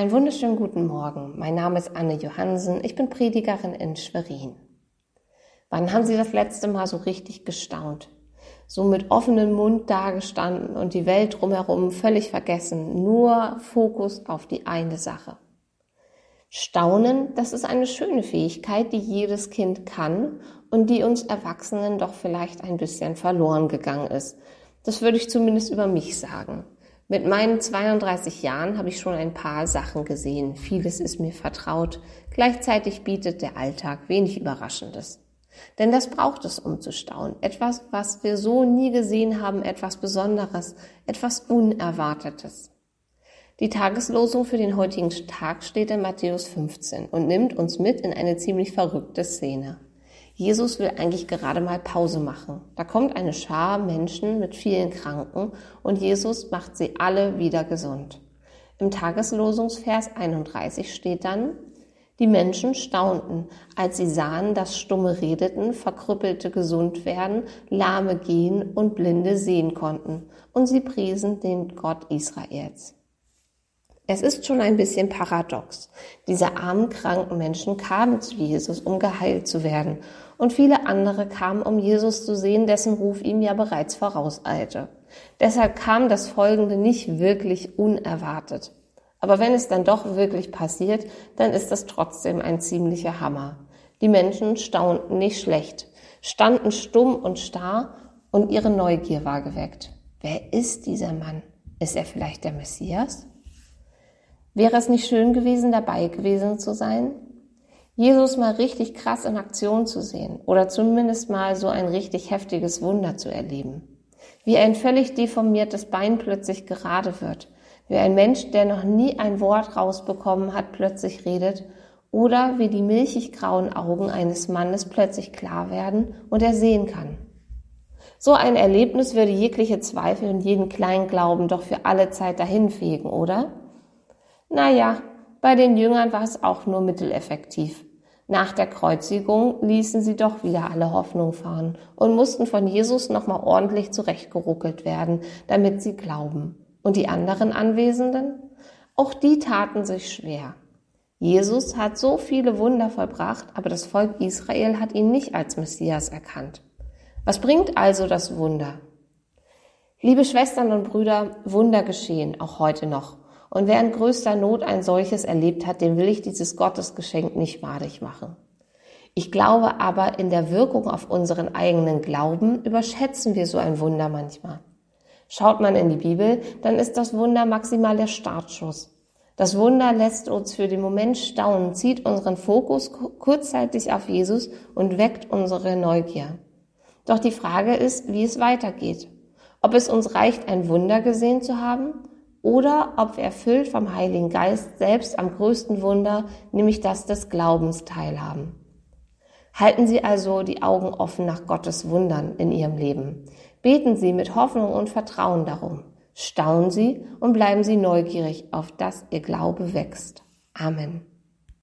Einen wunderschönen guten Morgen. Mein Name ist Anne Johansen. Ich bin Predigerin in Schwerin. Wann haben Sie das letzte Mal so richtig gestaunt? So mit offenem Mund dagestanden und die Welt drumherum völlig vergessen, nur Fokus auf die eine Sache. Staunen, das ist eine schöne Fähigkeit, die jedes Kind kann und die uns Erwachsenen doch vielleicht ein bisschen verloren gegangen ist. Das würde ich zumindest über mich sagen. Mit meinen 32 Jahren habe ich schon ein paar Sachen gesehen. Vieles ist mir vertraut. Gleichzeitig bietet der Alltag wenig Überraschendes. Denn das braucht es, um zu staunen. Etwas, was wir so nie gesehen haben, etwas Besonderes, etwas Unerwartetes. Die Tageslosung für den heutigen Tag steht in Matthäus 15 und nimmt uns mit in eine ziemlich verrückte Szene. Jesus will eigentlich gerade mal Pause machen. Da kommt eine Schar Menschen mit vielen Kranken und Jesus macht sie alle wieder gesund. Im Tageslosungsvers 31 steht dann, die Menschen staunten, als sie sahen, dass Stumme redeten, Verkrüppelte gesund werden, Lahme gehen und Blinde sehen konnten. Und sie priesen den Gott Israels. Es ist schon ein bisschen paradox. Diese armen, kranken Menschen kamen zu Jesus, um geheilt zu werden. Und viele andere kamen, um Jesus zu sehen, dessen Ruf ihm ja bereits vorauseilte. Deshalb kam das Folgende nicht wirklich unerwartet. Aber wenn es dann doch wirklich passiert, dann ist das trotzdem ein ziemlicher Hammer. Die Menschen staunten nicht schlecht, standen stumm und starr und ihre Neugier war geweckt. Wer ist dieser Mann? Ist er vielleicht der Messias? Wäre es nicht schön gewesen, dabei gewesen zu sein? Jesus mal richtig krass in Aktion zu sehen oder zumindest mal so ein richtig heftiges Wunder zu erleben. Wie ein völlig deformiertes Bein plötzlich gerade wird. Wie ein Mensch, der noch nie ein Wort rausbekommen hat, plötzlich redet. Oder wie die milchig grauen Augen eines Mannes plötzlich klar werden und er sehen kann. So ein Erlebnis würde jegliche Zweifel und jeden kleinen Glauben doch für alle Zeit dahinfegen, oder? Naja, bei den Jüngern war es auch nur mitteleffektiv. Nach der Kreuzigung ließen sie doch wieder alle Hoffnung fahren und mussten von Jesus nochmal ordentlich zurechtgeruckelt werden, damit sie glauben. Und die anderen Anwesenden? Auch die taten sich schwer. Jesus hat so viele Wunder vollbracht, aber das Volk Israel hat ihn nicht als Messias erkannt. Was bringt also das Wunder? Liebe Schwestern und Brüder, Wunder geschehen, auch heute noch. Und wer in größter Not ein solches erlebt hat, dem will ich dieses Gottesgeschenk nicht madig machen. Ich glaube aber, in der Wirkung auf unseren eigenen Glauben überschätzen wir so ein Wunder manchmal. Schaut man in die Bibel, dann ist das Wunder maximal der Startschuss. Das Wunder lässt uns für den Moment staunen, zieht unseren Fokus kurzzeitig auf Jesus und weckt unsere Neugier. Doch die Frage ist, wie es weitergeht. Ob es uns reicht, ein Wunder gesehen zu haben oder ob wir erfüllt vom Heiligen Geist selbst am größten Wunder, nämlich das des Glaubens, teilhaben. Halten Sie also die Augen offen nach Gottes Wundern in Ihrem Leben. Beten Sie mit Hoffnung und Vertrauen darum. Staunen Sie und bleiben Sie neugierig, auf dass Ihr Glaube wächst. Amen.